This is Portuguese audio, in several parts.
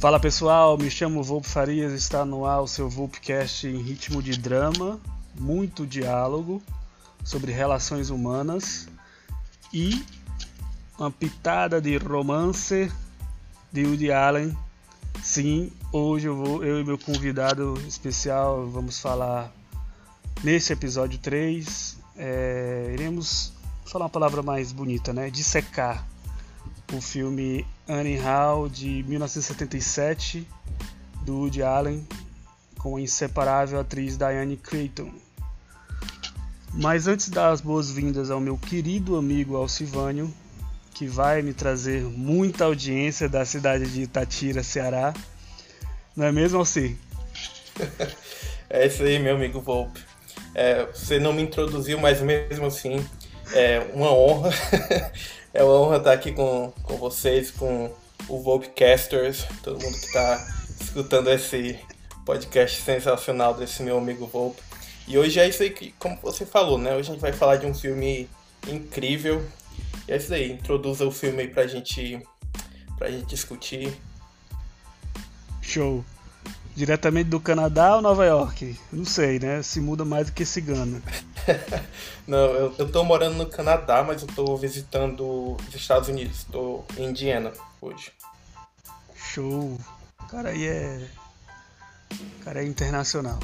Fala pessoal, me chamo Volpe Farias, está no ar o seu Volpecast em ritmo de drama, muito diálogo sobre relações humanas e uma pitada de romance de Woody Allen. Sim, hoje eu, vou, eu e meu convidado especial vamos falar nesse episódio 3. É, iremos falar uma palavra mais bonita, né? Dissecar o filme Annie Hall de 1977 do Woody Allen com a inseparável atriz Diane Creighton. Mas antes das boas-vindas ao meu querido amigo Alcivânio, que vai me trazer muita audiência da cidade de Itatira, Ceará. Não é mesmo, Alci? é isso aí, meu amigo Volpe. É, você não me introduziu, mas mesmo assim é uma honra É uma honra estar aqui com, com vocês, com o Volpecasters, todo mundo que está escutando esse podcast sensacional desse meu amigo Volpe. E hoje é isso aí que, como você falou, né? Hoje a gente vai falar de um filme incrível. E é isso aí, introduza o filme aí pra gente, pra gente discutir. Show. Diretamente do Canadá ou Nova York? Não sei, né? Se muda mais do que cigano. Não, eu, eu tô morando no Canadá, mas eu tô visitando os Estados Unidos. Tô em Indiana hoje. Show. O cara aí é. O cara é internacional.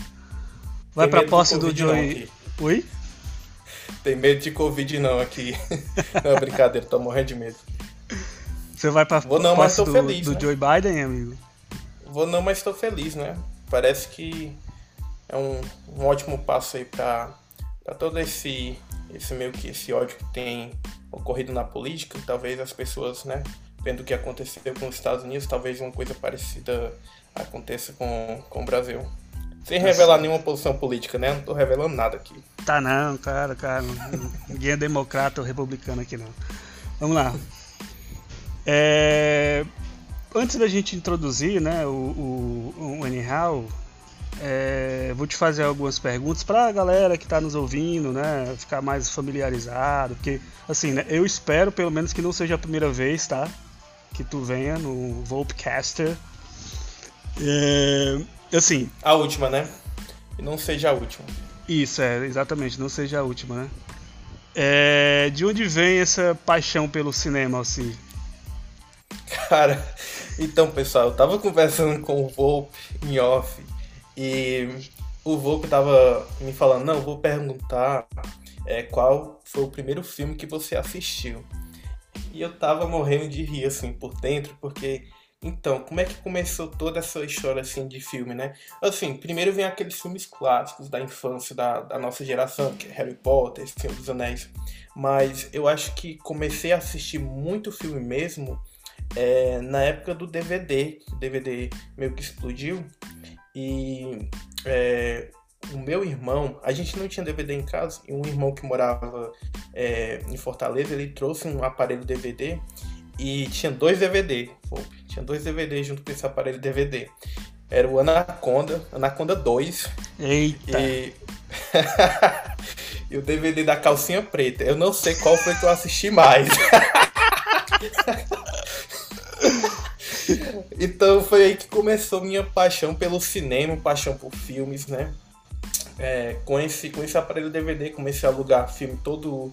Vai Tem pra posse do Joey. Oi? Tem medo de Covid não aqui. não, brincadeira, tô morrendo de medo. Você vai pra Vou não, mas tô do, feliz, do né? Joe Biden, amigo? Vou não, mas tô feliz, né? Parece que é um, um ótimo passo aí para todo esse esse meio que esse ódio que tem ocorrido na política, talvez as pessoas, né, vendo o que aconteceu com os Estados Unidos, talvez uma coisa parecida aconteça com, com o Brasil. Sem revelar nenhuma posição política, né? Não tô revelando nada aqui. Tá não, cara, cara. Ninguém é democrata ou republicano aqui não. Vamos lá. É... Antes da gente introduzir né, o, o, o Anyhow, é, vou te fazer algumas perguntas para a galera que está nos ouvindo, né, ficar mais familiarizado, porque assim, né, eu espero pelo menos que não seja a primeira vez, tá, que tu venha no Volpcaster. É, assim. A última, né? E não seja a última. Isso é, exatamente, não seja a última, né? É, de onde vem essa paixão pelo cinema, assim? Cara, então pessoal, eu tava conversando com o Volpe em off e o Volpe tava me falando, não, vou perguntar é, qual foi o primeiro filme que você assistiu. E eu tava morrendo de rir, assim, por dentro, porque... Então, como é que começou toda essa história, assim, de filme, né? Assim, primeiro vem aqueles filmes clássicos da infância da, da nossa geração, que é Harry Potter, Senhor dos Anéis. Mas eu acho que comecei a assistir muito filme mesmo é, na época do DVD. O DVD meio que explodiu. E é, o meu irmão, a gente não tinha DVD em casa, e um irmão que morava é, em Fortaleza, ele trouxe um aparelho DVD e tinha dois DVD, tinha dois DVD junto com esse aparelho DVD. Era o Anaconda, Anaconda 2. Eita! E... e o DVD da calcinha preta. Eu não sei qual foi que eu assisti mais. então foi aí que começou minha paixão pelo cinema, paixão por filmes, né? É, com, esse, com esse aparelho DVD comecei a alugar filme todo,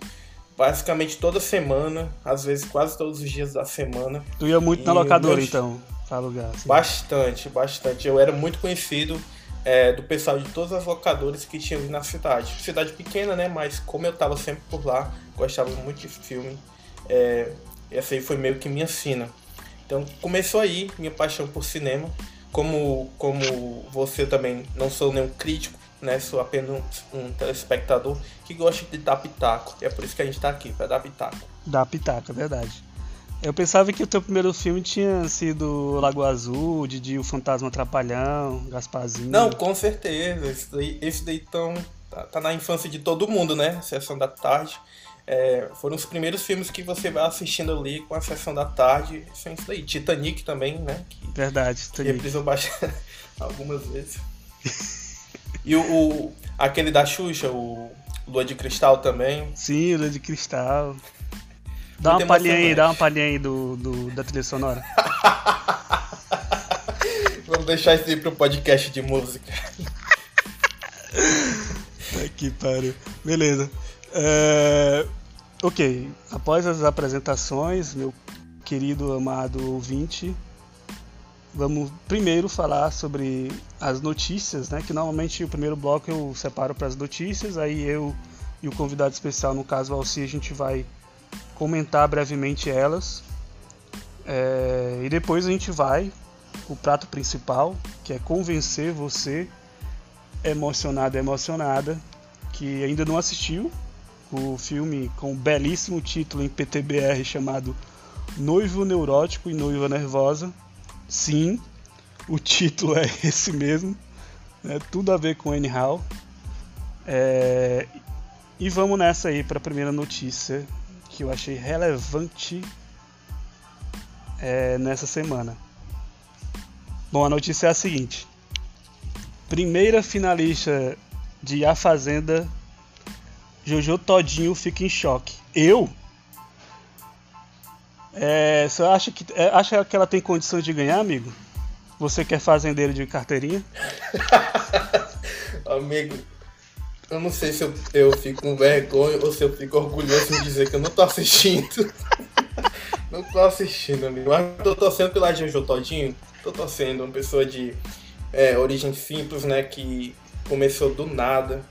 basicamente toda semana, às vezes quase todos os dias da semana. Tu ia muito e na locadora meu... então, pra alugar? Assim. Bastante, bastante. Eu era muito conhecido é, do pessoal de todas as locadoras que tinham na cidade. Cidade pequena, né? Mas como eu tava sempre por lá, gostava muito de filme. É, essa aí foi meio que minha sina. Então começou aí minha paixão por cinema. Como, como você também não sou nenhum crítico, né? Sou apenas um, um telespectador que gosta de dar pitaco. E é por isso que a gente está aqui, para dar pitaco. Dar pitaco, é verdade. Eu pensava que o teu primeiro filme tinha sido Lagoa Azul, Didi, o Fantasma Atrapalhão, Gasparzinho. Não, com certeza. Esse daí, esse daí tão, tá, tá na infância de todo mundo, né? Sessão da tarde. É, foram os primeiros filmes que você vai assistindo ali com a sessão da tarde. É isso aí. Titanic também, né? Que Verdade, Titanic. Reprisou bastante algumas vezes. e o, o, aquele da Xuxa, o Lua de Cristal também. Sim, Lua de Cristal. Dá uma palhinha aí, dá uma palhinha aí do, do, da trilha sonora. Vamos deixar isso aí pro podcast de música. Aqui, pariu. Beleza. É... Ok, após as apresentações, meu querido amado ouvinte, vamos primeiro falar sobre as notícias, né? Que normalmente o primeiro bloco eu separo para as notícias, aí eu e o convidado especial, no caso o Alci, a gente vai comentar brevemente elas. É... E depois a gente vai o prato principal, que é convencer você, emocionado, emocionada, que ainda não assistiu o filme com belíssimo título em PTBR chamado Noivo Neurótico e Noiva Nervosa. Sim, o título é esse mesmo, né? tudo a ver com Anyhow. É... E vamos nessa aí para a primeira notícia que eu achei relevante é, nessa semana. Bom, a notícia é a seguinte: primeira finalista de A Fazenda, Jojo Todinho fica em choque. Eu? É, você acha que, é, acha que ela tem condições de ganhar, amigo? Você quer fazendeiro de carteirinha? amigo, eu não sei se eu, eu fico com vergonha ou se eu fico orgulhoso em dizer que eu não tô assistindo. não tô assistindo, amigo. Mas tô torcendo pela Jojo Todinho tô torcendo, uma pessoa de é, origem simples, né, que começou do nada.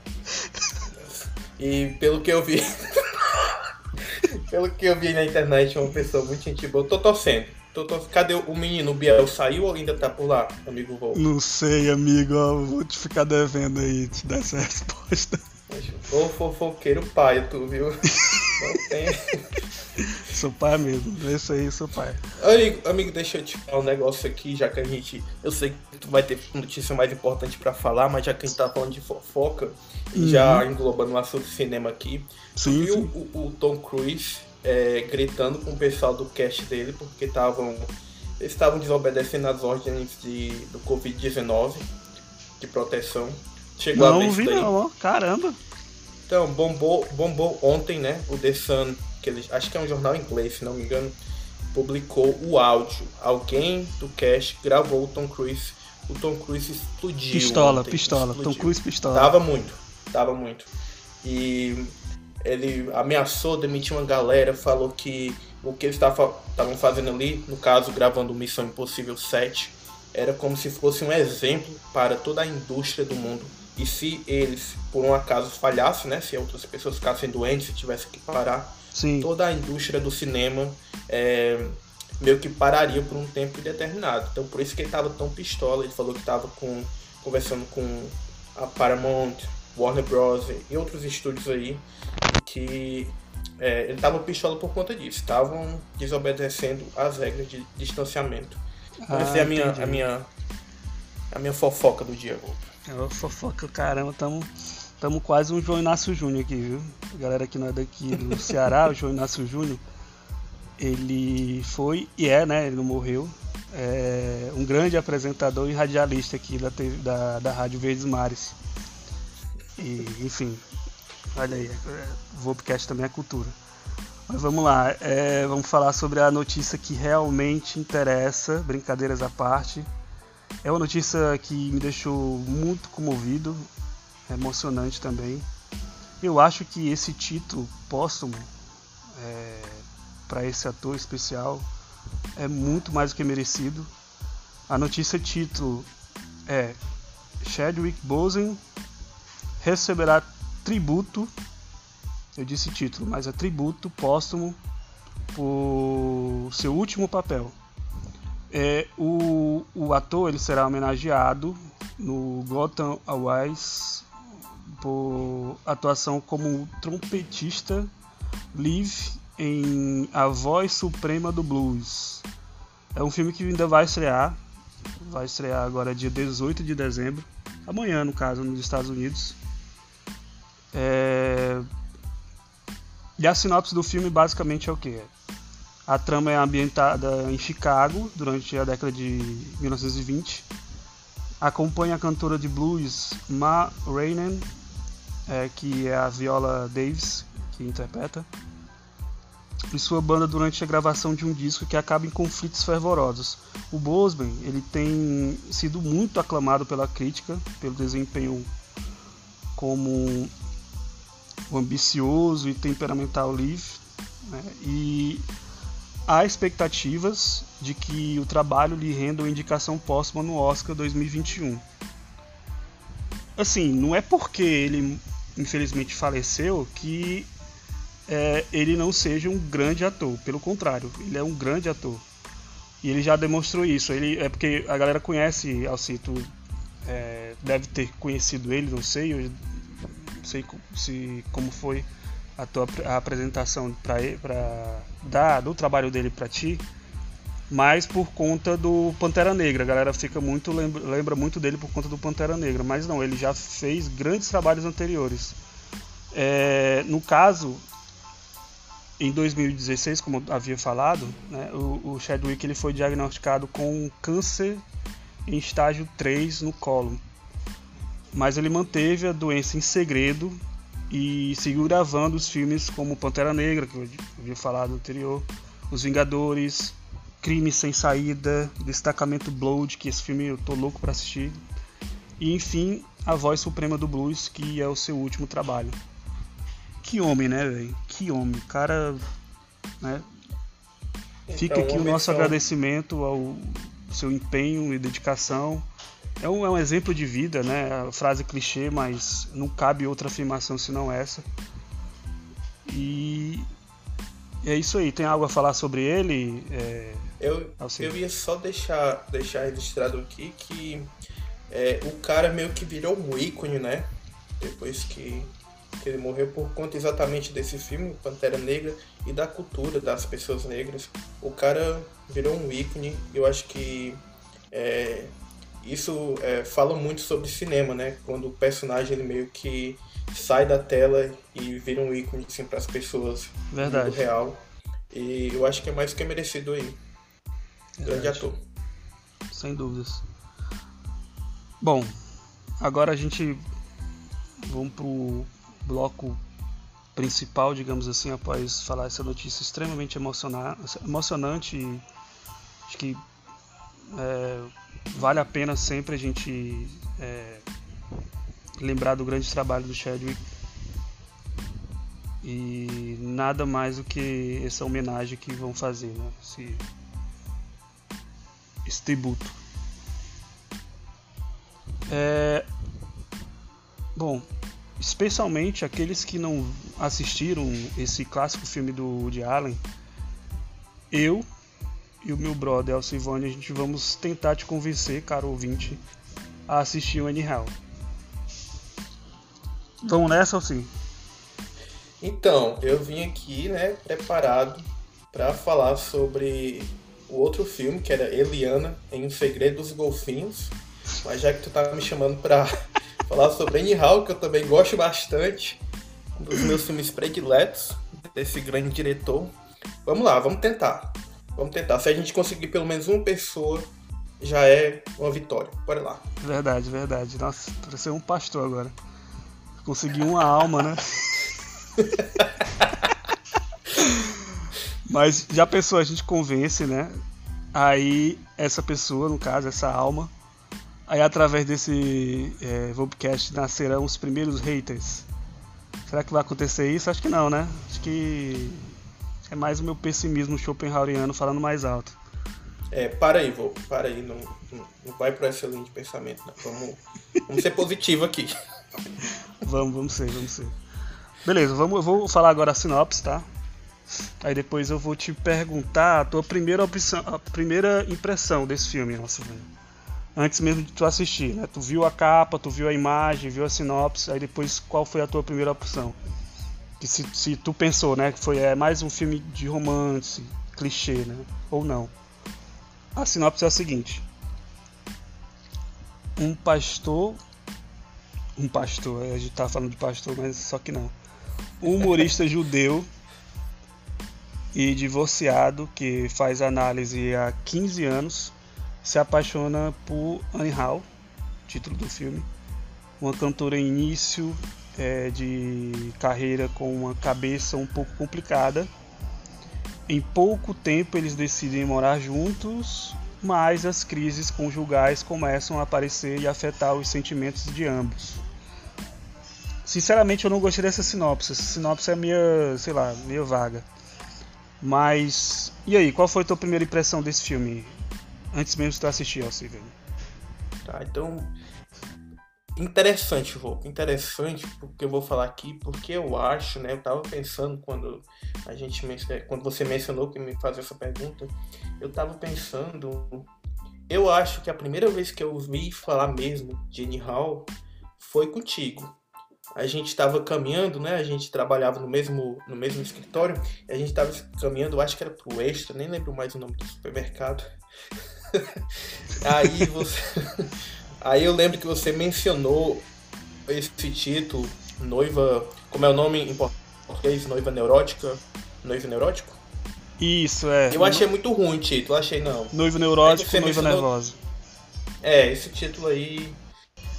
E pelo que eu vi, pelo que eu vi na internet, é uma pessoa muito gente boa. Tô torcendo. Tô, tô, cadê o menino? O Biel saiu ou ainda tá por lá, amigo Vol? Não sei, amigo. vou te ficar devendo aí, te dar essa resposta. Ô fofoqueiro pai, tu viu? Não tem. Sou pai mesmo, é isso aí, sou pai. Amigo, amigo, deixa eu te falar um negócio aqui, já que a gente. Eu sei que tu vai ter notícia mais importante para falar, mas já que a gente tá falando de fofoca, uhum. já englobando o assunto cinema aqui. Sim, tu viu sim. O, o, Tom Cruise é, gritando com o pessoal do cast dele, porque estavam. Eles estavam desobedecendo as ordens de, do Covid-19 de proteção. Chegou não a vi não, ó. caramba. Então, bombou, bombou ontem, né? O The Sun que eles, acho que é um jornal inglês, se não me engano, publicou o áudio. Alguém do cast gravou o Tom Cruise. O Tom Cruise explodiu. Pistola, ontem, pistola. Explodiu. Tom Cruise pistola. Tava muito, tava muito. E ele ameaçou demitir uma galera, falou que o que eles estavam fazendo ali, no caso gravando Missão Impossível 7, era como se fosse um exemplo para toda a indústria do mundo. E se eles, por um acaso, falhassem, né? Se outras pessoas ficassem doentes, se tivessem que parar, Sim. toda a indústria do cinema é, meio que pararia por um tempo indeterminado. Então por isso que ele estava tão pistola. Ele falou que estava com, conversando com a Paramount, Warner Bros. e outros estúdios aí que é, ele estava pistola por conta disso. Estavam desobedecendo as regras de distanciamento. Ah, Essa é a minha, a minha, a minha fofoca do dia, uma fofoca, caramba, tamo Estamos quase um João Inácio Júnior aqui, viu? A galera que não é daqui do Ceará, o João Inácio Júnior, ele foi e é, né? Ele não morreu. É um grande apresentador e radialista aqui da, da, da Rádio Verdes Mares. E, enfim, olha aí, o Vopcast também é cultura. Mas vamos lá, é, vamos falar sobre a notícia que realmente interessa, brincadeiras à parte. É uma notícia que me deixou muito comovido emocionante também. Eu acho que esse título póstumo é, para esse ator especial é muito mais do que merecido. A notícia título é Chadwick Boseman receberá tributo, eu disse título, mas é tributo póstumo por seu último papel. É, o, o ator ele será homenageado no Gotham Awards por atuação como trompetista live em A Voz Suprema do Blues. É um filme que ainda vai estrear, vai estrear agora dia 18 de dezembro, amanhã no caso, nos Estados Unidos. É... E a sinopse do filme basicamente é o que? A trama é ambientada em Chicago durante a década de 1920. Acompanha a cantora de blues Ma Rainey é, que é a Viola Davis que interpreta. e sua banda durante a gravação de um disco que acaba em conflitos fervorosos. O Bosman ele tem sido muito aclamado pela crítica pelo desempenho como o ambicioso e temperamental Liv, né? e há expectativas de que o trabalho lhe renda uma indicação póstuma no Oscar 2021. Assim, não é porque ele infelizmente faleceu que é, ele não seja um grande ator. Pelo contrário, ele é um grande ator. E ele já demonstrou isso. Ele é porque a galera conhece Alcito, é, deve ter conhecido ele, não sei, eu não sei se como foi a tua a apresentação para dar do trabalho dele para ti, mas por conta do Pantera Negra. A galera fica muito lembra, lembra muito dele por conta do Pantera Negra, mas não, ele já fez grandes trabalhos anteriores. É, no caso, em 2016, como havia falado, né, o, o Chadwick ele foi diagnosticado com câncer em estágio 3 no colo. Mas ele manteve a doença em segredo e seguiu gravando os filmes como Pantera Negra, que eu havia falado anterior, Os Vingadores, Crime Sem Saída, Destacamento Blood, que esse filme eu tô louco para assistir, e enfim, A Voz Suprema do Blues, que é o seu último trabalho. Que homem, né, velho? Que homem. Cara, né? Fica então, aqui o nosso só... agradecimento ao seu empenho e dedicação. É um, é um exemplo de vida, né? A frase clichê, mas não cabe outra afirmação senão essa. E é isso aí. Tem algo a falar sobre ele? É... Eu, eu ia só deixar, deixar registrado aqui que é, o cara meio que virou um ícone, né? Depois que que ele morreu por conta exatamente desse filme, Pantera Negra, e da cultura das pessoas negras. O cara virou um ícone, eu acho que é, isso é, fala muito sobre cinema, né? Quando o personagem ele meio que sai da tela e vira um ícone assim, para as pessoas Verdade. do real. E eu acho que é mais que é merecido aí. Grande ator. Sem dúvidas. Bom, agora a gente vamos pro bloco principal, digamos assim, após falar essa notícia extremamente emocionante acho que é, vale a pena sempre a gente é, lembrar do grande trabalho do Chadwick e nada mais do que essa homenagem que vão fazer, né? esse, esse tributo. É, bom, especialmente aqueles que não assistiram esse clássico filme do Woody Allen, eu e o meu brother Alcivone, a gente vamos tentar te convencer, caro ouvinte, a assistir o Anyhow. Vamos nessa ou sim? Então, eu vim aqui, né, preparado para falar sobre o outro filme, que era Eliana em Segredo dos Golfinhos. Mas já que tu tá me chamando para falar sobre Hall, que eu também gosto bastante, um dos meus filmes prediletos, desse grande diretor. Vamos lá, vamos tentar. Vamos tentar. Se a gente conseguir pelo menos uma pessoa, já é uma vitória. Bora lá. Verdade, verdade. Nossa, pareceu um pastor agora. Consegui uma alma, né? Mas já pensou, a gente convence, né? Aí essa pessoa, no caso, essa alma, Aí através desse é, Vobcast nascerão os primeiros haters. Será que vai acontecer isso? Acho que não, né? Acho que é mais o meu pessimismo Schopenhaueriano falando mais alto. É, para aí, vou, para aí, não, não, não vai para essa linha de pensamento, não. Vamos, vamos ser positivo aqui. vamos, vamos ser, vamos ser. Beleza, vamos, eu vou falar agora a sinopse, tá? Aí depois eu vou te perguntar a tua primeira opção, a primeira impressão desse filme, nossa, velho antes mesmo de tu assistir, né? Tu viu a capa, tu viu a imagem, viu a sinopse, aí depois qual foi a tua primeira opção? Que se, se tu pensou, né, que foi é, mais um filme de romance, clichê, né? Ou não. A sinopse é a seguinte: um pastor, um pastor, a gente tá falando de pastor, mas só que não. Um humorista judeu e divorciado que faz análise há 15 anos se apaixona por Anne Hall, título do filme, uma cantora em início é, de carreira com uma cabeça um pouco complicada Em pouco tempo eles decidem morar juntos, mas as crises conjugais começam a aparecer e afetar os sentimentos de ambos. Sinceramente, eu não gostei dessa sinopse. Essa sinopse é meio, sei lá, meio vaga. Mas e aí, qual foi a tua primeira impressão desse filme? Antes mesmo de tu assistir, Alcívio. Tá, então interessante, Volpe, interessante porque eu vou falar aqui, porque eu acho, né, eu tava pensando quando a gente quando você mencionou que me faz essa pergunta, eu tava pensando, eu acho que a primeira vez que eu ouvi falar mesmo de Hall foi contigo. A gente estava caminhando, né? A gente trabalhava no mesmo, no mesmo escritório. A gente estava caminhando, acho que era pro Extra, nem lembro mais o nome do supermercado. Aí você Aí eu lembro que você mencionou esse título, Noiva. Como é o nome em português? Noiva Neurótica? Noivo Neurótico? Isso, é. Eu achei muito ruim o título, achei não. Noivo Neurótico, Noiva mencionou... Nervosa. É, esse título aí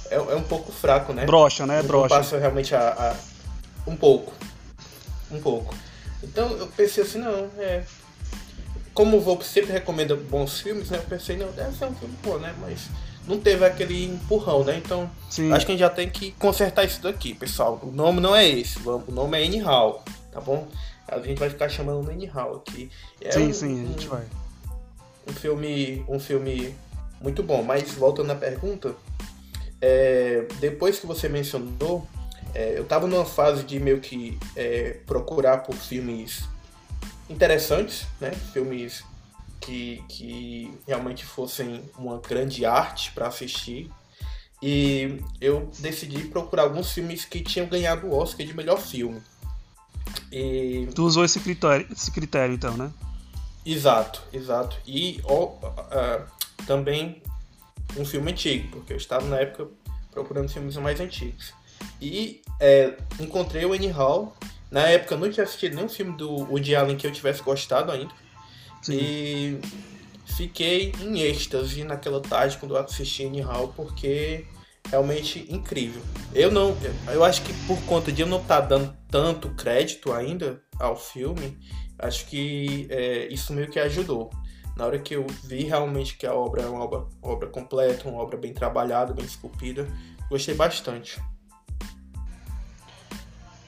é, é um pouco fraco, né? Brocha, né? Brocha. passa realmente a, a, Um pouco. Um pouco. Então eu pensei assim, não, é. Como o Volpe sempre recomenda bons filmes, né? Eu pensei, não, deve ser um filme bom, né? Mas não teve aquele empurrão, né? Então, Sim. acho que a gente já tem que consertar isso daqui, pessoal. O nome não é esse, o nome é Anyhow, tá bom? A gente vai ficar chamando Anyhow aqui. É sim, um, sim, a gente vai. Um filme, um filme muito bom, mas voltando à pergunta, é, depois que você mencionou, é, eu tava numa fase de meio que é, procurar por filmes interessantes, né? Filmes que, que realmente fossem uma grande arte para assistir. E eu decidi procurar alguns filmes que tinham ganhado o Oscar de melhor filme. E... Tu usou esse critério, esse critério então, né? Exato, exato. E ó, uh, também um filme antigo, porque eu estava na época procurando filmes mais antigos. E é, encontrei o Annie Hall. Na época eu não tinha assistido nenhum filme do Woody Allen que eu tivesse gostado ainda. Sim. E fiquei em êxtase naquela tarde quando eu assisti Hall, porque realmente incrível. Eu não, eu acho que por conta de eu não estar tá dando tanto crédito ainda ao filme, acho que é, isso meio que ajudou. Na hora que eu vi realmente que a obra é uma obra, obra completa, uma obra bem trabalhada, bem esculpida, gostei bastante.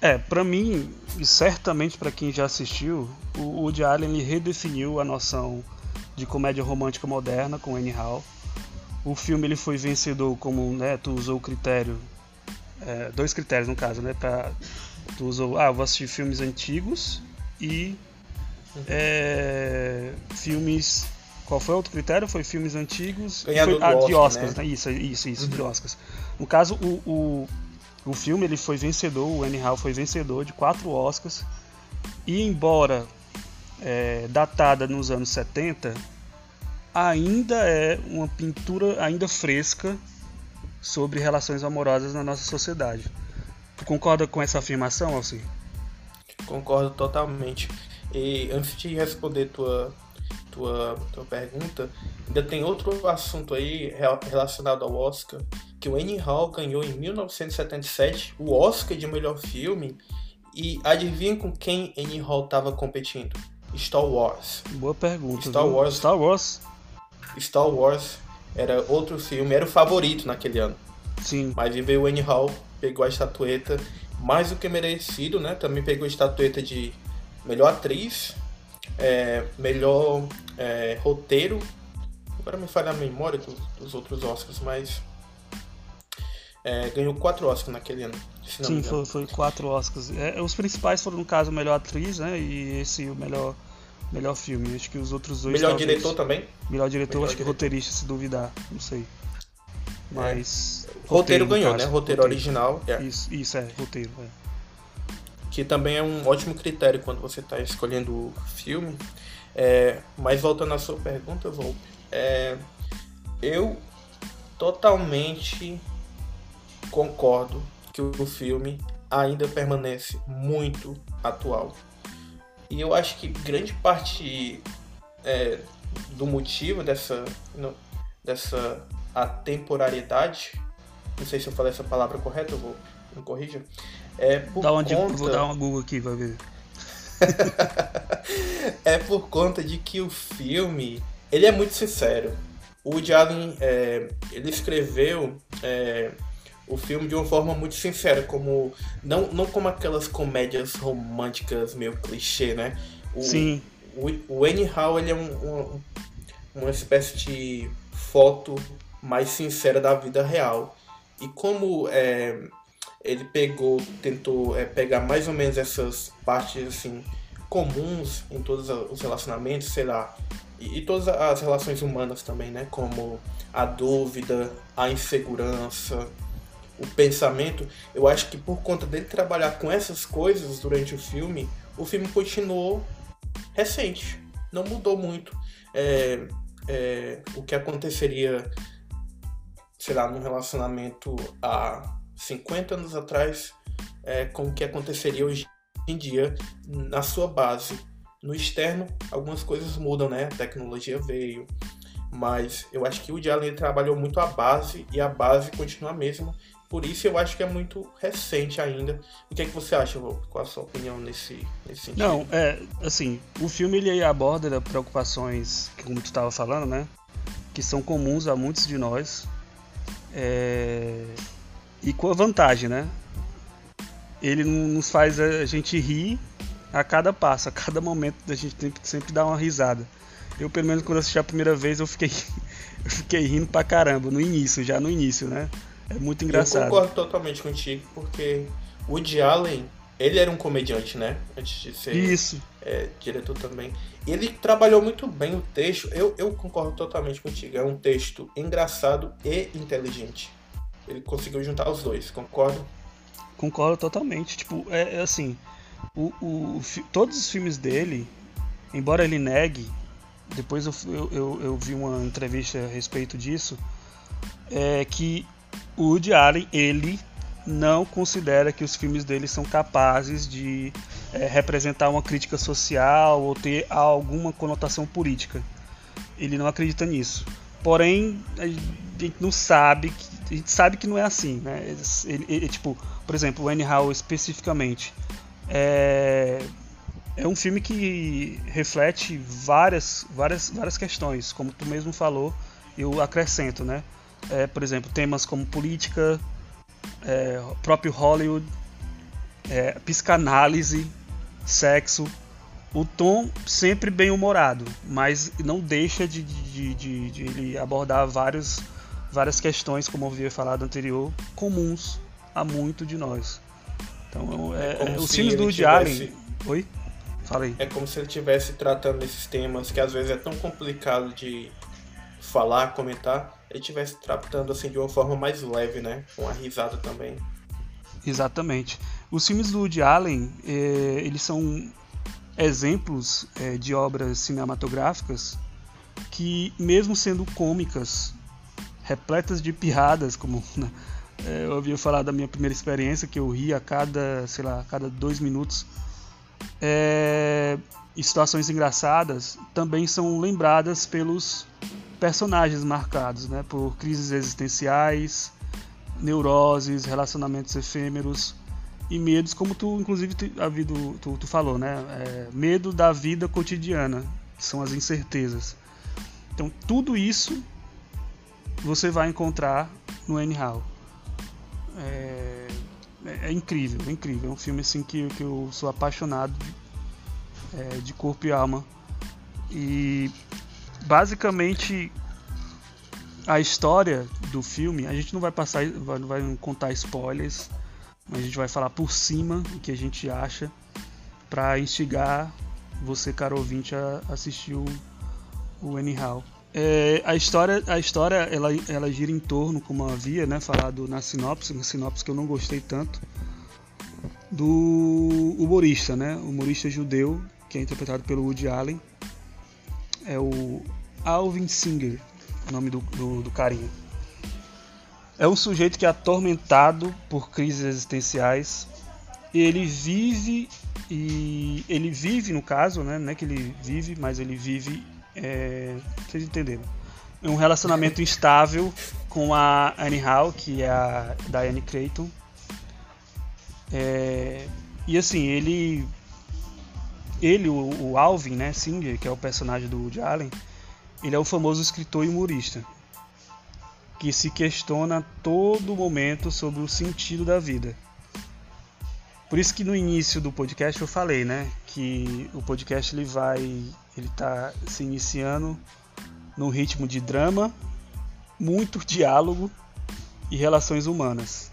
É, para mim, e certamente para quem já assistiu, o Woody Allen redefiniu a noção de comédia romântica moderna com Annie Hall. O filme ele foi vencedor como, né, tu usou o critério, é, dois critérios no caso, né, pra, tu usou, ah, vou assistir filmes antigos e é, filmes, qual foi o outro critério? Foi filmes antigos, foi, ah, de Oscars, né? né? Isso, isso, isso, uhum. de Oscars. No caso, o, o o filme ele foi vencedor, o Annie Hall foi vencedor de quatro Oscars. E embora é, datada nos anos 70, ainda é uma pintura ainda fresca sobre relações amorosas na nossa sociedade. Tu concorda com essa afirmação, Alci? Concordo totalmente. E antes de responder tua, tua, tua pergunta, ainda tem outro assunto aí relacionado ao Oscar que o Annie Hall ganhou em 1977 o Oscar de melhor filme e adivinha com quem Annie Hall estava competindo? Star Wars. Boa pergunta. Star viu? Wars. Star Wars. Star Wars era outro filme, era o favorito naquele ano. Sim. Mas veio o Annie Hall, pegou a estatueta mais do que merecido, né? Também pegou a estatueta de melhor atriz, é, melhor é, roteiro. Agora me falha a memória do, dos outros Oscars, mas é, ganhou quatro Oscars naquele ano. Sim, foi, foi, quatro Oscars. É, os principais foram, no caso, melhor atriz, né? E esse o melhor, melhor filme. Acho que os outros dois. Melhor talvez... diretor também? Melhor diretor, melhor acho diretor. que roteirista, se duvidar. Não sei. É. Mas. É. Roteiro, roteiro ganhou, né? Roteiro, roteiro. original. É. Isso, isso, é, roteiro. É. Que também é um ótimo critério quando você está escolhendo o filme. Mas voltando à sua pergunta, Volpe, eu totalmente concordo que o filme ainda permanece muito atual. E eu acho que grande parte é, do motivo dessa, no, dessa atemporalidade, não sei se eu falei essa palavra correta, eu vou me corrija, é por Dá onde, conta... Vou dar uma Google aqui, vai ver. é por conta de que o filme ele é muito sincero. O Woody Allen é, ele escreveu é, o filme de uma forma muito sincera, como não, não como aquelas comédias românticas meio clichê, né? O, Sim. O, o Annie Hall ele é um, um, uma espécie de foto mais sincera da vida real. E como é, ele pegou, tentou é, pegar mais ou menos essas partes assim comuns em todos os relacionamentos, sei lá, e, e todas as relações humanas também, né? Como a dúvida, a insegurança, o pensamento. Eu acho que por conta dele trabalhar com essas coisas durante o filme, o filme continuou recente, não mudou muito. É, é, o que aconteceria, sei lá, num relacionamento há 50 anos atrás, é, com o que aconteceria hoje em dia na sua base. No externo, algumas coisas mudam, né? A tecnologia veio, mas eu acho que o Allen trabalhou muito a base e a base continua a mesma. Por isso eu acho que é muito recente ainda. O que é que você acha, Vô? Qual a sua opinião nesse, nesse sentido? Não, é, assim, o filme ele aborda preocupações, como tu estava falando, né? Que são comuns a muitos de nós. É, e com a vantagem, né? Ele nos faz a gente rir a cada passo, a cada momento a gente tem que sempre dar uma risada. Eu, pelo menos, quando assisti a primeira vez, eu fiquei, eu fiquei rindo pra caramba, no início, já no início, né? É muito engraçado. Eu concordo totalmente contigo, porque o Woody Allen, ele era um comediante, né? Antes de ser Isso. É, diretor também. Ele trabalhou muito bem o texto. Eu, eu concordo totalmente contigo. É um texto engraçado e inteligente. Ele conseguiu juntar os dois, concordo? Concordo totalmente. Tipo, é, é assim, o, o, todos os filmes dele, embora ele negue, depois eu, eu, eu, vi uma entrevista a respeito disso, é que o Woody Allen, ele não considera que os filmes dele são capazes de é, representar uma crítica social ou ter alguma conotação política. Ele não acredita nisso. Porém, a gente não sabe, a gente sabe que não é assim, né? Ele, ele, tipo, por exemplo, o Annie especificamente, é, é um filme que reflete várias, várias, várias questões, como tu mesmo falou, eu acrescento, né? É, por exemplo, temas como política, é, próprio Hollywood, é, psicanálise, sexo, o tom sempre bem humorado, mas não deixa de, de, de, de ele abordar vários, várias questões, como eu havia falado anterior, comuns a muito de nós. Então, é, é, é os filmes do Woody tivesse... Allen. Oi? Fala aí. É como se ele estivesse tratando esses temas que às vezes é tão complicado de falar, comentar, ele estivesse tratando assim de uma forma mais leve, né? Com a risada também. Exatamente. Os filmes do Woody Allen, é, eles são exemplos é, de obras cinematográficas que, mesmo sendo cômicas, repletas de piadas, como né, é, eu ouvi falar da minha primeira experiência, que eu ri a cada, sei lá, a cada dois minutos. Situações engraçadas também são lembradas pelos personagens marcados, né? Por crises existenciais, neuroses, relacionamentos efêmeros e medos, como tu, inclusive, tu, tu, tu falou, né? É, medo da vida cotidiana, que são as incertezas. Então, tudo isso você vai encontrar no Anyhow. É, é, incrível, é incrível. É um filme assim que, que eu sou apaixonado é, de corpo e alma. E basicamente a história do filme, a gente não vai passar, não vai contar spoilers, mas a gente vai falar por cima o que a gente acha para instigar você, caro ouvinte, a assistir o, o Anyhow. É, a história, a história ela, ela gira em torno, como havia né, falado na sinopse, na sinopse que eu não gostei tanto, do humorista, né, humorista judeu, que é interpretado pelo Woody Allen. É o Alvin Singer, o nome do, do, do carinha. É um sujeito que é atormentado por crises existenciais. Ele vive e ele vive no caso, né? Não é que ele vive, mas ele vive é, vocês entenderam. É um relacionamento instável com a Annie Hall, que é a Diane Creighton. É, e assim, ele ele, o, o Alvin, né, Singer, que é o personagem do Woody Allen, ele é o famoso escritor e humorista que se questiona a todo momento sobre o sentido da vida. Por isso que no início do podcast eu falei, né, que o podcast ele vai, ele tá se iniciando num ritmo de drama, muito diálogo e relações humanas.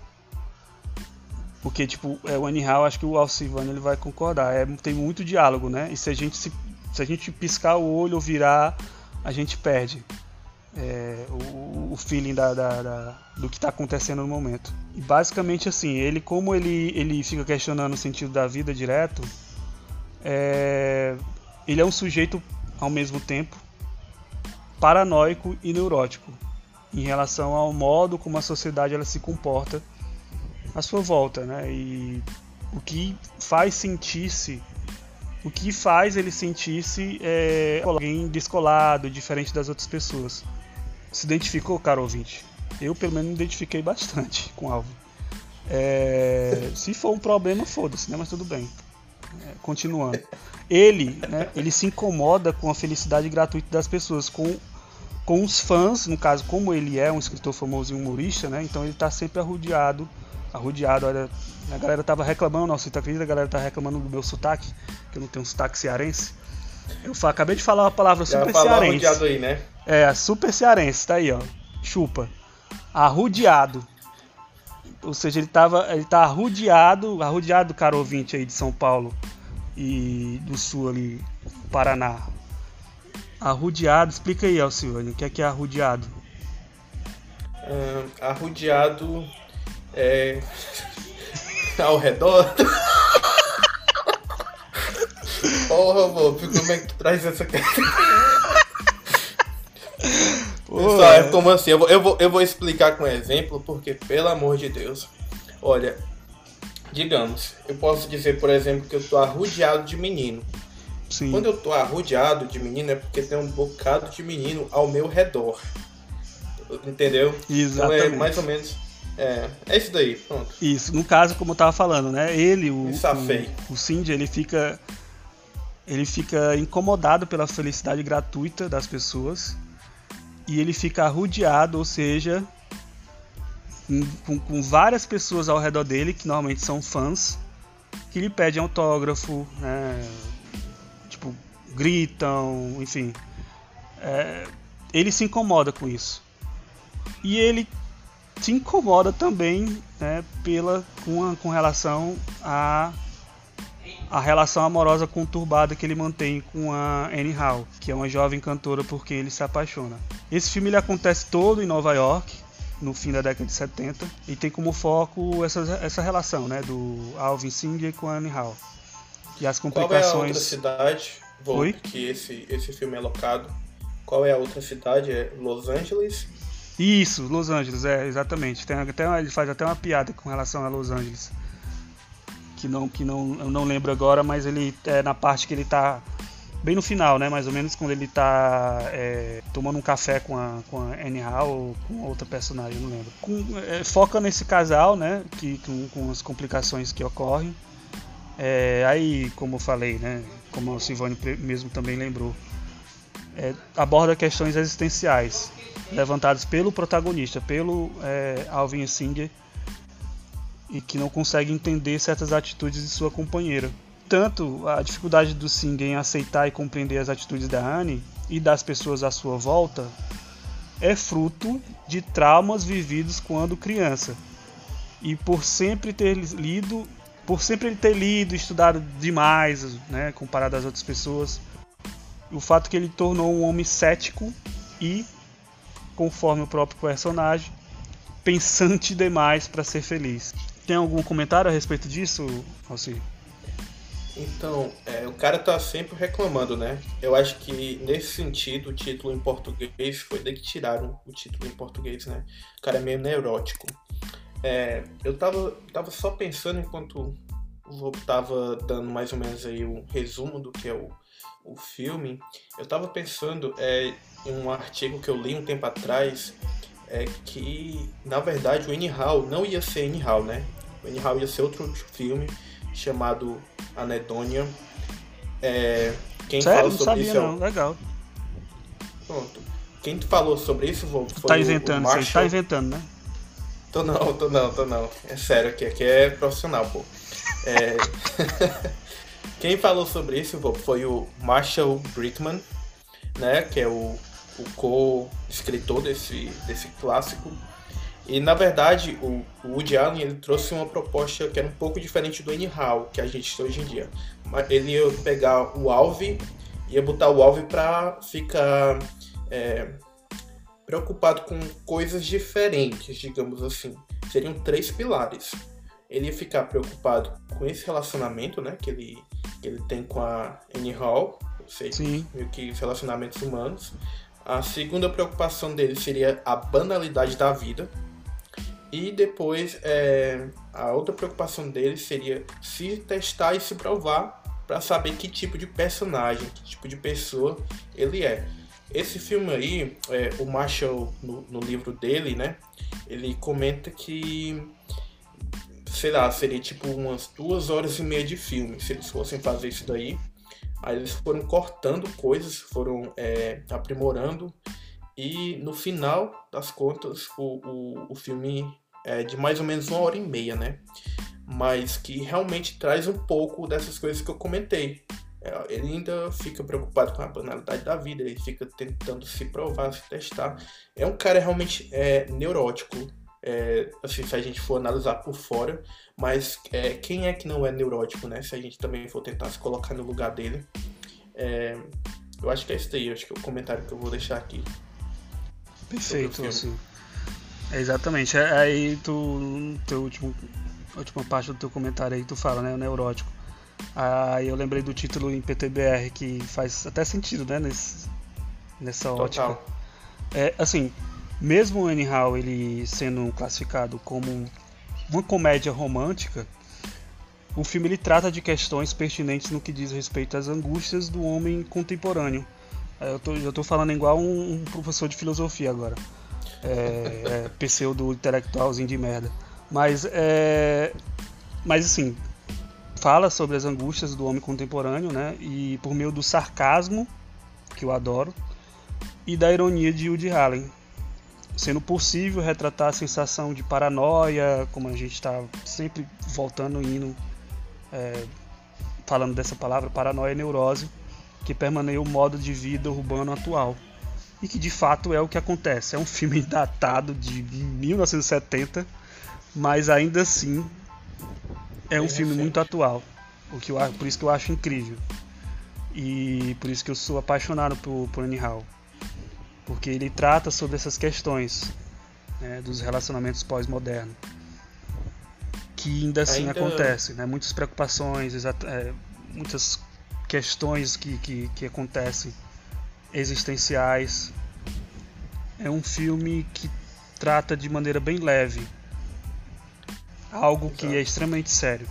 Porque, tipo, é, o Anyhow, acho que o Alcivano ele vai concordar. É, tem muito diálogo, né? E se a gente, se, se a gente piscar o olho ou virar, a gente perde é, o, o, feeling da, da, da, do que está acontecendo no momento. E basicamente assim, ele como ele, ele fica questionando o sentido da vida direto, é, ele é um sujeito ao mesmo tempo paranoico e neurótico em relação ao modo como a sociedade ela se comporta à sua volta, né? E o que faz sentir-se, o que faz ele sentir-se é, alguém descolado, diferente das outras pessoas. Se identificou, caro ouvinte? Eu, pelo menos, me identifiquei bastante com o Alvin. É, se for um problema, foda-se, né? Mas tudo bem. É, continuando. Ele, né, ele se incomoda com a felicidade gratuita das pessoas, com, com os fãs, no caso, como ele é um escritor famoso e humorista, né? Então ele está sempre arrodeado, arrodeado, olha, a galera tava reclamando, nossa, acredita? A galera tá reclamando do meu sotaque, que eu não tenho um sotaque cearense. Eu acabei de falar uma palavra super cearense. Aí, né? É, super cearense, tá aí, ó. Chupa. Arrudeado. Ou seja, ele tava. Ele tá arrudeado, arrudeado, caro ouvinte aí de São Paulo e do sul ali, Paraná. Arrudeado, explica aí, Alcione, o que é que é arrudeado? Arrudeado é. Ao redor. Porra, vô, como é que tu traz essa Pessoal, é como assim? Eu vou, eu, vou, eu vou explicar com exemplo, porque, pelo amor de Deus, olha, digamos, eu posso dizer, por exemplo, que eu tô arrodeado de menino. Sim. Quando eu tô arrodeado de menino é porque tem um bocado de menino ao meu redor. Entendeu? Exatamente. Então é mais ou menos. É, é isso daí, pronto. Isso, no caso, como eu tava falando, né? Ele, o, o, o Cindy, ele fica. Ele fica incomodado pela felicidade gratuita das pessoas e ele fica arrodeado, ou seja, com, com, várias pessoas ao redor dele, que normalmente são fãs, que lhe pedem autógrafo, né? tipo, gritam, enfim. É, ele se incomoda com isso. E ele se incomoda também né, pela, com, a, com relação a a relação amorosa conturbada que ele mantém com a Annie Hall, que é uma jovem cantora por quem ele se apaixona. Esse filme ele acontece todo em Nova York, no fim da década de 70, e tem como foco essa, essa relação né, do Alvin Singer com a Annie Hall. E as complicações. Qual é a outra cidade Oi? que esse, esse filme é locado? Qual é a outra cidade? É Los Angeles? Isso, Los Angeles, é, exatamente. Tem até, ele faz até uma piada com relação a Los Angeles que não que não eu não lembro agora, mas ele é na parte que ele tá bem no final, né? Mais ou menos quando ele tá é, tomando um café com a, com a Annie Hall ou com outra personagem, não lembro. Com, é, foca nesse casal, né? Que, com, com as complicações que ocorrem. É, aí, como eu falei, né? Como o Silvane mesmo também lembrou, é, aborda questões existenciais levantadas pelo protagonista, pelo é, Alvin Singer, e que não consegue entender certas atitudes de sua companheira. Tanto a dificuldade do Singh em aceitar e compreender as atitudes da Anne e das pessoas à sua volta é fruto de traumas vividos quando criança. E por sempre ter lido, por sempre ter lido, estudado demais, né, comparado às outras pessoas, o fato que ele tornou um homem cético e, conforme o próprio personagem, pensante demais para ser feliz. Tem algum comentário a respeito disso, Alci? Então, é, o cara tá sempre reclamando, né? Eu acho que nesse sentido o título em português foi daí que tiraram o título em português, né? O cara é meio neurótico. É, eu tava, tava só pensando enquanto o tava dando mais ou menos aí um resumo do que é o, o filme. Eu tava pensando é, em um artigo que eu li um tempo atrás é que, na verdade, o Anyhow não ia ser Anyhow, né? O Anyhow ia ser outro filme chamado Anedonia. É, quem Sério? falou Não sobre sabia isso é não. o... Legal. Pronto. Quem falou sobre isso foi tá inventando o. Marshall... Tá inventando, né? Tô não, tô não, tô não. É sério aqui, aqui é profissional, pô. É... Quem falou sobre isso foi o Marshall Brickman, né? Que é o, o co-escritor desse, desse clássico. E na verdade, o, o Woody Allen ele trouxe uma proposta que era um pouco diferente do Hall que a gente tem hoje em dia. Ele ia pegar o Alve, ia botar o Alve pra ficar é, preocupado com coisas diferentes, digamos assim. Seriam três pilares. Ele ia ficar preocupado com esse relacionamento, né, que ele, que ele tem com a Annie Hall, ou seja, Sim. meio que os relacionamentos humanos. A segunda preocupação dele seria a banalidade da vida. E depois, é, a outra preocupação dele seria se testar e se provar para saber que tipo de personagem, que tipo de pessoa ele é. Esse filme aí, é, o Marshall, no, no livro dele, né, ele comenta que, sei lá, seria tipo umas duas horas e meia de filme, se eles fossem fazer isso daí. Aí eles foram cortando coisas, foram é, aprimorando, e no final das contas, o, o, o filme é de mais ou menos uma hora e meia, né? Mas que realmente traz um pouco dessas coisas que eu comentei. É, Ele ainda fica preocupado com a banalidade da vida, ele fica tentando se provar, se testar. É um cara realmente é, neurótico, é, assim, se a gente for analisar por fora, mas é, quem é que não é neurótico, né? Se a gente também for tentar se colocar no lugar dele. É, eu acho que é isso daí, eu acho que é o comentário que eu vou deixar aqui. Perfeito, assim. Exatamente. É- Aí tu, no teu último, última parte do teu comentário aí, tu fala, né? O neurótico. Aí eu lembrei do título em PTBR que faz até sentido, né? Nesse, nessa ótica. Total. É, assim, mesmo o Anyhow ele sendo classificado como uma comédia romântica, o filme ele trata de questões pertinentes no que diz respeito às angústias do homem contemporâneo. É, Eu tô, eu tô falando igual um, um professor de filosofia agora. É, é, pseudo intelectualzinho de merda. Mas é. Mas assim, fala sobre as angústias do homem contemporâneo, né? E por meio do sarcasmo, que eu adoro, e da ironia de Woody Allen. Sendo possível retratar a sensação de paranoia, como a gente está sempre voltando e indo é, falando dessa palavra, paranoia e neurose, que permeia o modo de vida urbano atual. E que de fato é o que acontece. É um filme datado de 1970, mas ainda assim é um filme muito atual. O que eu, por isso que eu acho incrível. E por isso que eu sou apaixonado por, por Annie Hall. Porque ele trata sobre essas questões né, dos relacionamentos pós-modernos. Que ainda assim Ainda- acontecem, né? Muitas preocupações, é, muitas questões que, que, que acontecem existenciais. É um filme que trata de maneira bem leve algo que Exato. é extremamente sério.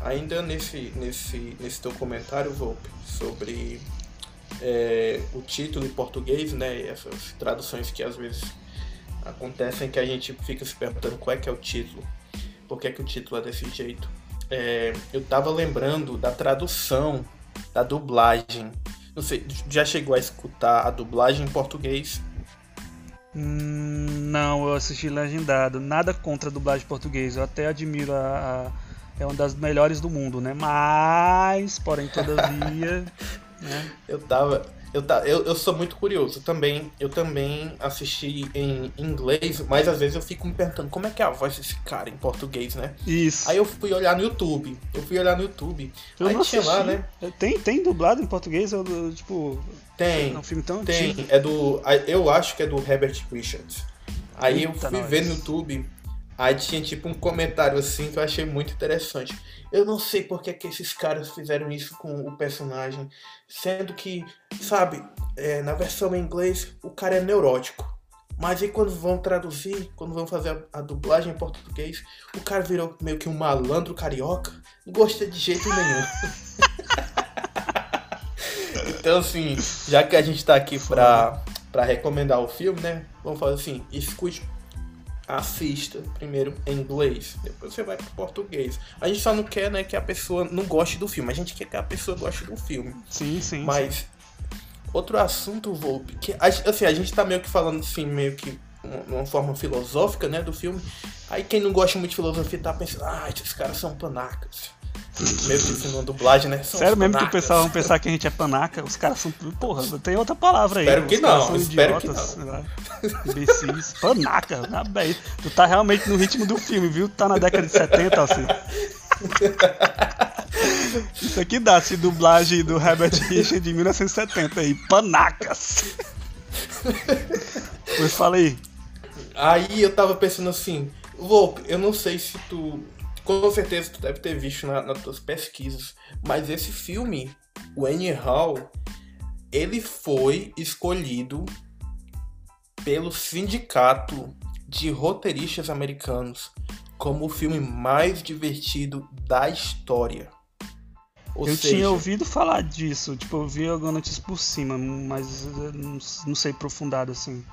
Ainda nesse, nesse, nesse teu comentário, Volpe, sobre é, o título em português, né? Essas traduções que às vezes acontecem que a gente fica se perguntando qual é que é o título, por que, é que o título é desse jeito. É, eu tava lembrando da tradução, da dublagem. Não sei, já chegou a escutar a dublagem em português? Hum, não, eu assisti legendado. Nada contra a dublagem portuguesa. Eu até admiro a, a- É uma das melhores do mundo, né? Mas, porém, todavia. né? Eu tava. Eu, ta- eu, eu sou muito curioso também. Eu também assisti em inglês, mas às vezes eu fico me perguntando como é que é a voz desse cara em português, né? Isso. Aí eu fui olhar no YouTube. Eu fui olhar no YouTube. eu aí não tinha lá, assisti. né? Tem, tem dublado em português? Eu, eu, tipo. Tem, É um filme tão tem. antigo. É do. Eu acho que é do Herbert Richards. Aí eu Eita, fui nós. ver no YouTube. Aí tinha tipo um comentário assim que eu achei muito interessante. Eu não sei por que, que esses caras fizeram isso com o personagem. Sendo que, sabe, é, na versão em inglês o cara é neurótico. Mas aí quando vão traduzir, quando vão fazer a, a dublagem em português, o cara virou meio que um malandro carioca. Não gostei de jeito nenhum. então assim, já que a gente tá aqui pra, pra recomendar o filme, né? Vamos fazer assim, escute assista primeiro em inglês, depois você vai pro português. A gente só não quer, né, que a pessoa não goste do filme, a gente quer que a pessoa goste do filme. Sim, sim. Mas sim. outro assunto, Volpe, que assim, a gente tá meio que falando assim, meio que uma forma filosófica, né, do filme. Aí quem não gosta muito de filosofia tá pensando, ah, esses caras são panacas. Mesmo que isso dublagem, né? São Sério mesmo que o pessoal vão pensar que a gente é panaca? Os caras são. Porra, tem outra palavra aí. Espero que não, são espero idiotas, que não. Imbecis. Panaca, na bem. Tu tá realmente no ritmo do filme, viu? Tá na década de 70, assim. Isso aqui dá se dublagem do Herbert Richard de 1970 aí. Panacas. Pois fala aí. Aí eu tava pensando assim, Volpe, eu não sei se tu com certeza tu deve ter visto na, nas tuas pesquisas, mas esse filme, o Hall, ele foi escolhido pelo sindicato de roteiristas americanos como o filme mais divertido da história. Ou eu seja, tinha ouvido falar disso, tipo, eu vi alguma notícia por cima, mas não, não sei aprofundado assim.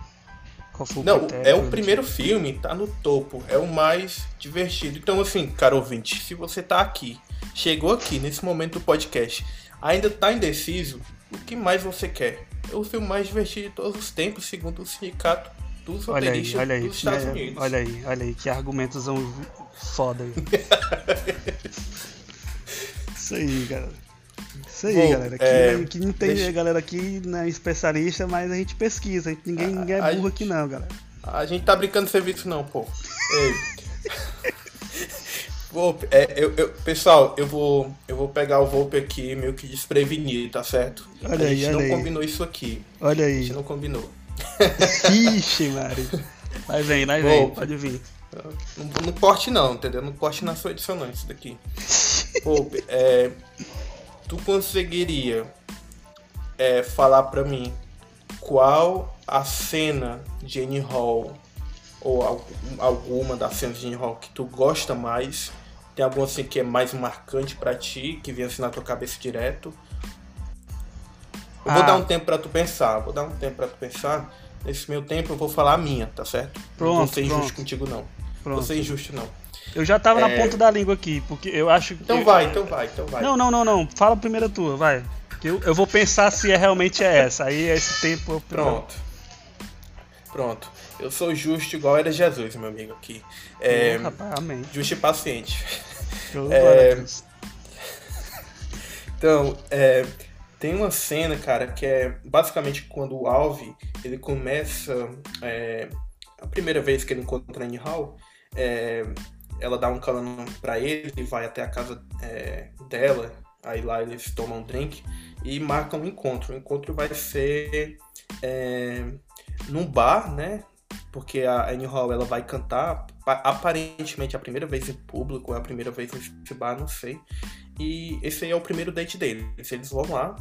Qual foi o Não, é o primeiro filme, tá no topo, é o mais divertido. Então, assim, caro ouvinte, se você tá aqui, chegou aqui nesse momento do podcast, ainda tá indeciso, o que mais você quer? É o filme mais divertido de todos os tempos, segundo o sindicato dos olha aí, olha aí, dos Estados é, Unidos. Olha aí, olha aí, que argumentos são foda aí. Isso aí, galera. Isso aí, Bom, galera. Aqui, é, que não tem deixa... galera aqui não é especialista, mas a gente pesquisa. Ninguém, ninguém é burro gente, aqui não, galera. A gente tá brincando de serviço não, pô. Volpe, é, eu, eu, pessoal, eu vou, eu vou pegar o Volpe aqui meio que desprevenido, tá certo? Olha a gente aí, não aí. combinou isso aqui. Olha aí. A gente não combinou. Ixi, Mari. Vai vem, vai vem, pode vir. Não, não corte não, entendeu? Não corte na sua edição não, isso daqui. Volpe, é, tu conseguiria é, falar para mim qual a cena de Annie Hall ou alguma das cenas de Annie Hall que tu gosta mais? Tem alguma assim que é mais marcante para ti, que vem assim na tua cabeça direto? Eu ah. vou dar um tempo para tu pensar, vou dar um tempo para tu pensar. Nesse meu tempo eu vou falar a minha, tá certo? Pronto, não vou ser injusto pronto. contigo não. Pronto. Vou ser injusto não. Eu já tava é... na ponta da língua aqui, porque eu acho que. Então vai, então vai, então vai. Não, não, não, não. Fala a primeira tua, vai. Eu, eu vou pensar se é, realmente é essa. Aí esse tempo eu. Pronto. Pronto. Eu sou justo igual era Jesus, meu amigo aqui. É, oh, rapaz, amém. Justo e paciente. É... Então, é, tem uma cena, cara, que é basicamente quando o Alve ele começa. É, a primeira vez que ele encontra a Annie Hall, é, ela dá um cano para ele e vai até a casa é, dela. Aí lá eles tomam um drink e marcam um encontro. O encontro vai ser é, num bar, né? Porque a Annie Hall ela vai cantar aparentemente a primeira vez em público, é a primeira vez nesse bar, não sei. E esse aí é o primeiro date deles. Eles vão lá,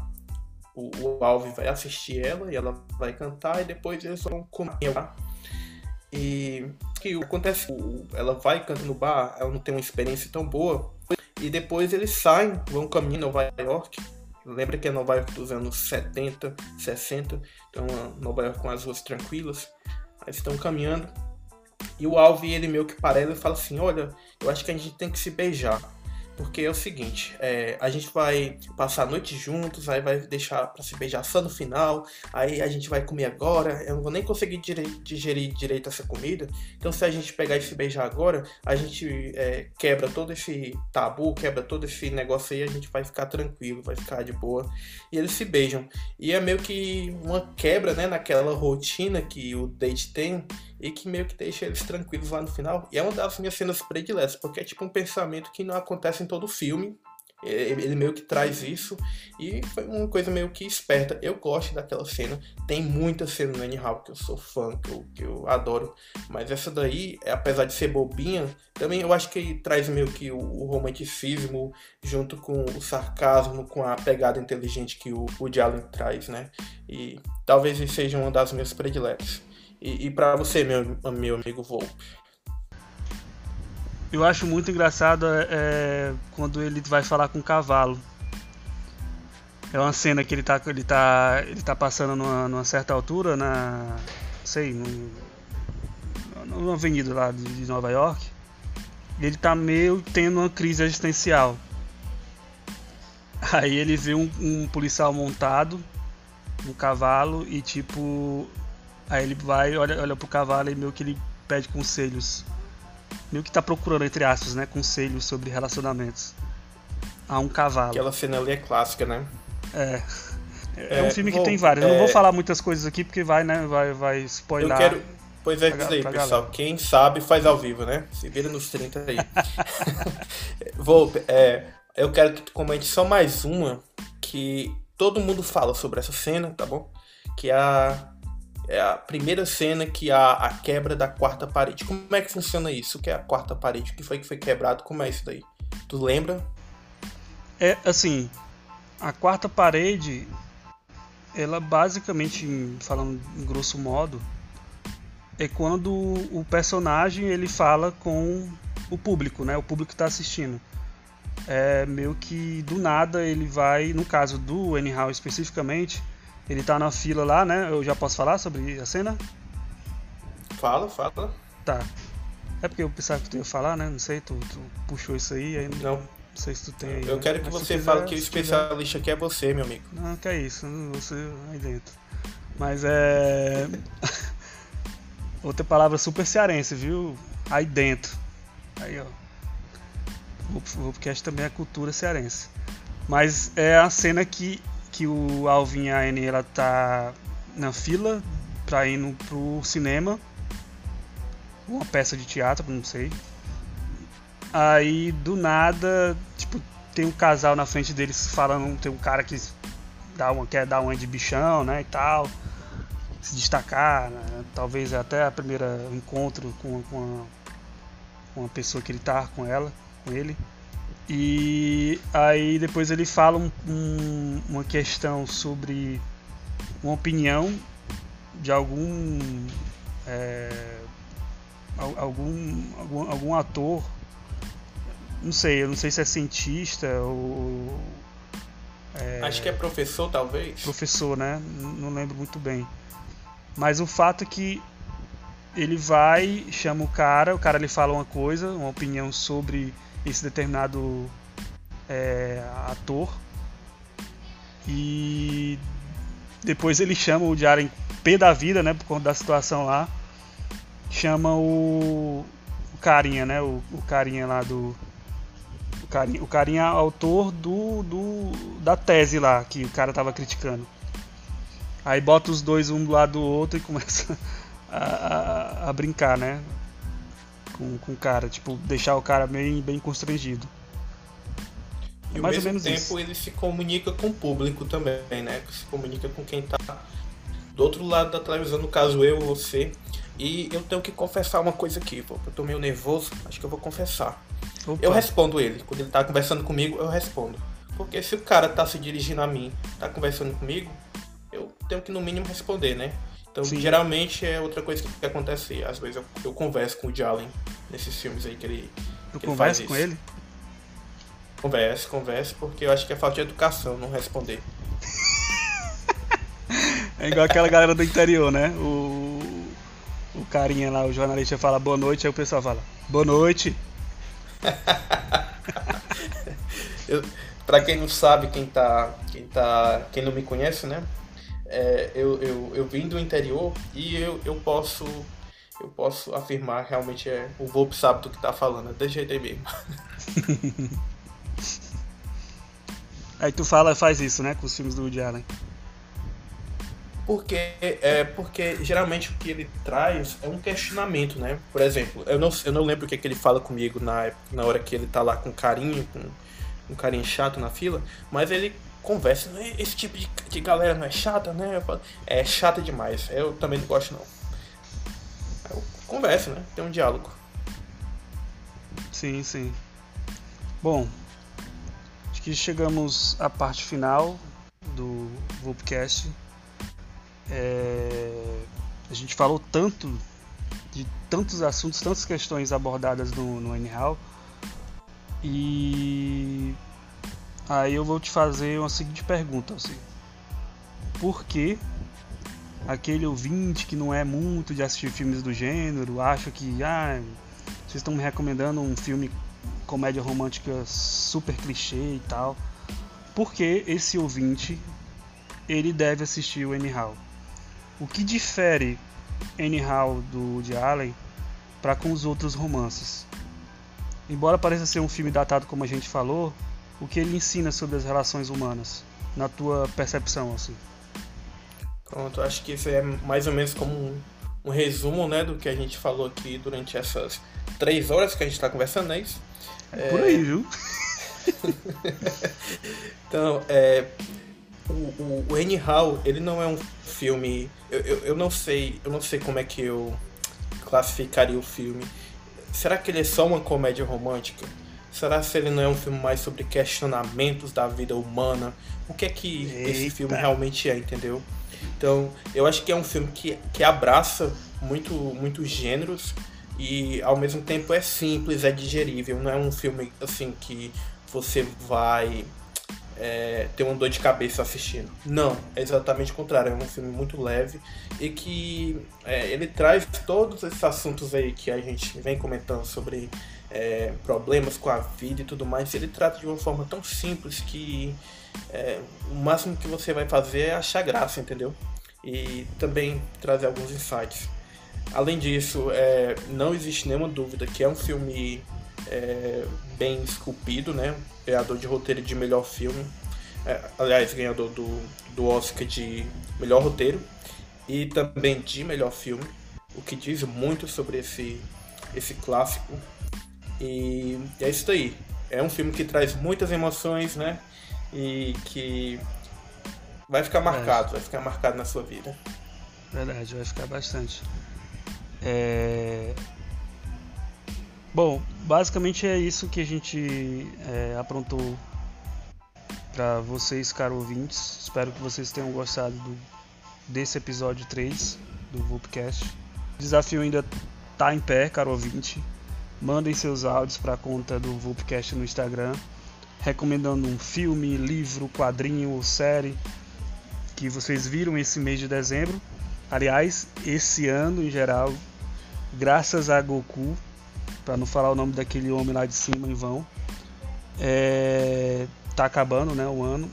o, o Alvin vai assistir ela e ela vai cantar e depois eles vão comer. E que acontece, ela vai canta no bar, ela não tem uma experiência tão boa. E depois eles saem, vão caminho Nova York. Lembra que é Nova York dos anos 70, 60, então Nova York com as ruas tranquilas. Aí estão caminhando. E o Alvin, ele meio que para ela e fala assim: Olha, eu acho que a gente tem que se beijar. Porque é o seguinte, é, a gente vai passar a noite juntos, aí vai deixar para se beijar só no final, aí a gente vai comer agora, eu não vou nem conseguir digerir direito essa comida. Então se a gente pegar e se beijar agora, a gente é, quebra todo esse tabu, quebra todo esse negócio aí, a gente vai ficar tranquilo, vai ficar de boa. E eles se beijam. E é meio que uma quebra, né, naquela rotina que o date tem e que meio que deixa eles tranquilos lá no final. E é uma das minhas cenas prediletas, porque é tipo um pensamento que não acontece em todo o filme. Ele meio que traz isso e foi uma coisa meio que esperta. Eu gosto daquela cena. Tem muita cena no Anyhow que eu sou fã, que eu, que eu adoro. Mas essa daí, apesar de ser bobinha, também eu acho que traz meio que o, o romanticismo junto com o sarcasmo, com a pegada inteligente que o, o Allen traz, né? E talvez seja uma das minhas prediletas. E, e para você, meu, meu amigo Volpe? Eu acho muito engraçado é, é, quando ele vai falar com o cavalo. É uma cena que ele tá, ele tá, ele tá passando numa, numa certa altura, na, sei, num, numa avenida lá de Nova York. E ele tá meio tendo uma crise existencial. Aí ele vê um, um policial montado, um cavalo, e tipo. Aí ele vai, olha, olha pro cavalo e meio que ele pede conselhos. Meio que tá procurando, entre aspas, né? Conselhos sobre relacionamentos. A um cavalo. Aquela cena ali é clássica, né? É. É, é um filme que tem vários. Eu não vou é- falar muitas coisas aqui porque vai, né? Vai, vai spoiler. Eu quero. Pois é, diz aí, pessoal. Galera. Quem sabe faz ao vivo, né? Se vira nos 30 aí. vou, é, eu quero que tu comente só mais uma que todo mundo fala sobre essa cena, tá bom? Que é a, é a primeira cena que há a quebra da quarta parede. Como é que funciona isso? O que é a quarta parede? O que foi que foi quebrado? Como é isso daí? Tu lembra? É assim, a quarta parede, ela basicamente, falando em grosso modo, é quando o personagem ele fala com o público, né? O público está assistindo é meio que do nada ele vai, no caso do Anyhow especificamente, ele tá na fila lá, né? Eu já posso falar sobre a cena? Fala, fala. Tá. É porque eu pensava que tu ia falar, né? Não sei, tu, tu puxou isso aí, aí não. não sei se tu tem aí. Eu né? quero que Mas você quiser, fale que o especialista aqui é você, meu amigo. Não, que é isso, você aí dentro. Mas é. Outra palavra super cearense, viu? Aí dentro. Aí, ó. O podcast também é cultura cearense. Mas é a cena que, que o Alvin e ela tá na fila pra ir no, pro cinema. Uma peça de teatro, não sei. Aí do nada, tipo, tem um casal na frente deles falando, tem um cara que dá uma, quer dar uma de bichão, né, e tal. Se destacar, né? talvez até a primeira encontro com, com, a, com a pessoa que ele tá com ela com ele. E aí depois ele fala um, um, uma questão sobre uma opinião de algum, é, algum, algum, algum ator, não sei, eu não sei se é cientista ou é, Acho que é professor, talvez. Professor, né? Não lembro muito bem. Mas o fato é que ele vai, chama o cara, o cara lhe fala uma coisa, uma opinião sobre esse determinado é, ator. E depois ele chama o Jaren P da vida, né? Por conta da situação lá. Chama o, o carinha, né? O, o carinha lá do. O carinha, o carinha autor do, do. da tese lá que o cara tava criticando. Aí bota os dois um do lado do outro e começa a, a, a brincar, né? Com, com o cara, tipo, deixar o cara bem, bem constrangido. É e mais ao mesmo tempo isso. ele se comunica com o público também, né? Se comunica com quem tá do outro lado da televisão, no caso eu, você. E eu tenho que confessar uma coisa aqui, pô. Eu tô meio nervoso, acho que eu vou confessar. Opa. Eu respondo ele. Quando ele tá conversando comigo, eu respondo. Porque se o cara tá se dirigindo a mim, tá conversando comigo, eu tenho que no mínimo responder, né? Então, Sim. geralmente é outra coisa que acontece. Às vezes eu, eu converso com o Jalen nesses filmes aí que ele. Tu conversa com ele? Converso, converso, porque eu acho que é falta de educação não responder. é igual aquela galera do interior, né? O, o carinha lá, o jornalista fala boa noite, aí o pessoal fala boa noite. eu, pra quem não sabe, quem tá, quem tá. Quem não me conhece, né? É, eu, eu, eu vim do interior e eu, eu posso eu posso afirmar realmente é o Volpe sabe do que tá falando, é aí mesmo. aí tu fala, faz isso, né, com os filmes do Woody Allen. Porque, é, porque geralmente o que ele traz é um questionamento, né? Por exemplo, eu não, eu não lembro o que, é que ele fala comigo na, na hora que ele tá lá com carinho, com um carinho chato na fila, mas ele conversa. Né? Esse tipo de, de galera não é chata, né? Falo, é chata demais. Eu também não gosto não. Eu converso, né? Tem um diálogo. Sim, sim. Bom, acho que chegamos à parte final do Vulpcast. É... A gente falou tanto de tantos assuntos, tantas questões abordadas no, no Anyhow. E Aí eu vou te fazer uma seguinte pergunta, assim. Por que aquele ouvinte que não é muito de assistir filmes do gênero, acha que ah, vocês estão me recomendando um filme comédia romântica super clichê e tal. Porque esse ouvinte ele deve assistir o Anyhow. O que difere Anyhow do de Allen para com os outros romances? Embora pareça ser um filme datado como a gente falou, o que ele ensina sobre as relações humanas, na tua percepção assim? Pronto, acho que isso é mais ou menos como um, um resumo né, do que a gente falou aqui durante essas três horas que a gente está conversando, é isso? É por aí, viu? então, é, o, o, o Anyhow, ele não é um filme. Eu, eu, eu, não sei. Eu não sei como é que eu classificaria o filme. Será que ele é só uma comédia romântica? Será que ele não é um filme mais sobre questionamentos da vida humana? O que é que Eita. esse filme realmente é, entendeu? Então, eu acho que é um filme que, que abraça muito, muitos gêneros e ao mesmo tempo é simples, é digerível. Não é um filme assim que você vai é, ter uma dor de cabeça assistindo. Não, é exatamente o contrário. É um filme muito leve e que é, ele traz todos esses assuntos aí que a gente vem comentando sobre é, problemas com a vida e tudo mais. Ele trata de uma forma tão simples que é, o máximo que você vai fazer é achar graça, entendeu? E também trazer alguns insights. Além disso, é, não existe nenhuma dúvida que é um filme é, bem esculpido, né? Ganhador de roteiro de melhor filme. É, aliás, ganhador do, do Oscar de melhor roteiro e também de melhor filme, o que diz muito sobre esse, esse clássico. E é isso aí. É um filme que traz muitas emoções, né? E que vai ficar marcado, é. vai ficar marcado na sua vida. Verdade, vai ficar bastante. É... Bom, basicamente é isso que a gente é, aprontou para vocês, caros ouvintes. Espero que vocês tenham gostado do, desse episódio 3 do Vulpcast. O desafio ainda tá em pé, caro ouvinte. Mandem seus áudios para a conta do Vulpcast no Instagram, recomendando um filme, livro, quadrinho ou série que vocês viram esse mês de dezembro. Aliás, esse ano em geral, graças a Goku, para não falar o nome daquele homem lá de cima em vão, é, tá acabando, né, o ano.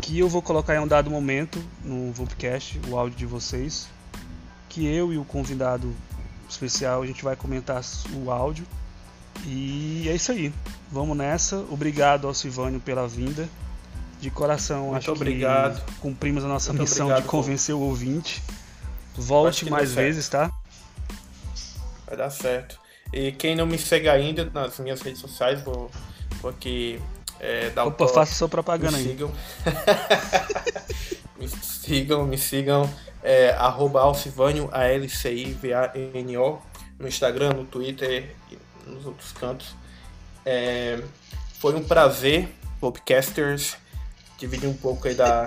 Que eu vou colocar em um dado momento no Vulpcast, o áudio de vocês, que eu e o convidado especial a gente vai comentar o áudio. E é isso aí. Vamos nessa. Obrigado ao Silvânio pela vinda. De coração, Muito acho obrigado. que cumprimos a nossa Muito missão obrigado, de convencer pô. o ouvinte. Volte mais vezes, tá? Vai dar certo. E quem não me segue ainda nas minhas redes sociais, vou, vou aqui é, dar Opa, um faça sua propaganda me aí. Sigam. me sigam, me sigam. É, arroba Alcivânio, A-L-C-I-V-A-N-O, no Instagram, no Twitter e nos outros cantos. É, foi um prazer, Popcasters, dividir um pouco aí da,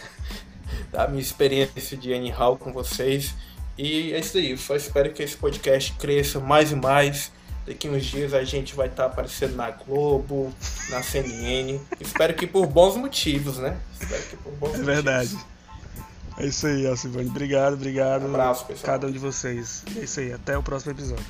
da minha experiência de Anyhow com vocês. E é isso aí, só espero que esse podcast cresça mais e mais. Daqui uns dias a gente vai estar tá aparecendo na Globo, na CNN. espero que por bons motivos, né? Espero que por bons é motivos. verdade. É isso aí, Alcivane. Obrigado, obrigado. Um abraço, pessoal. Cada um de vocês. É isso aí, até o próximo episódio.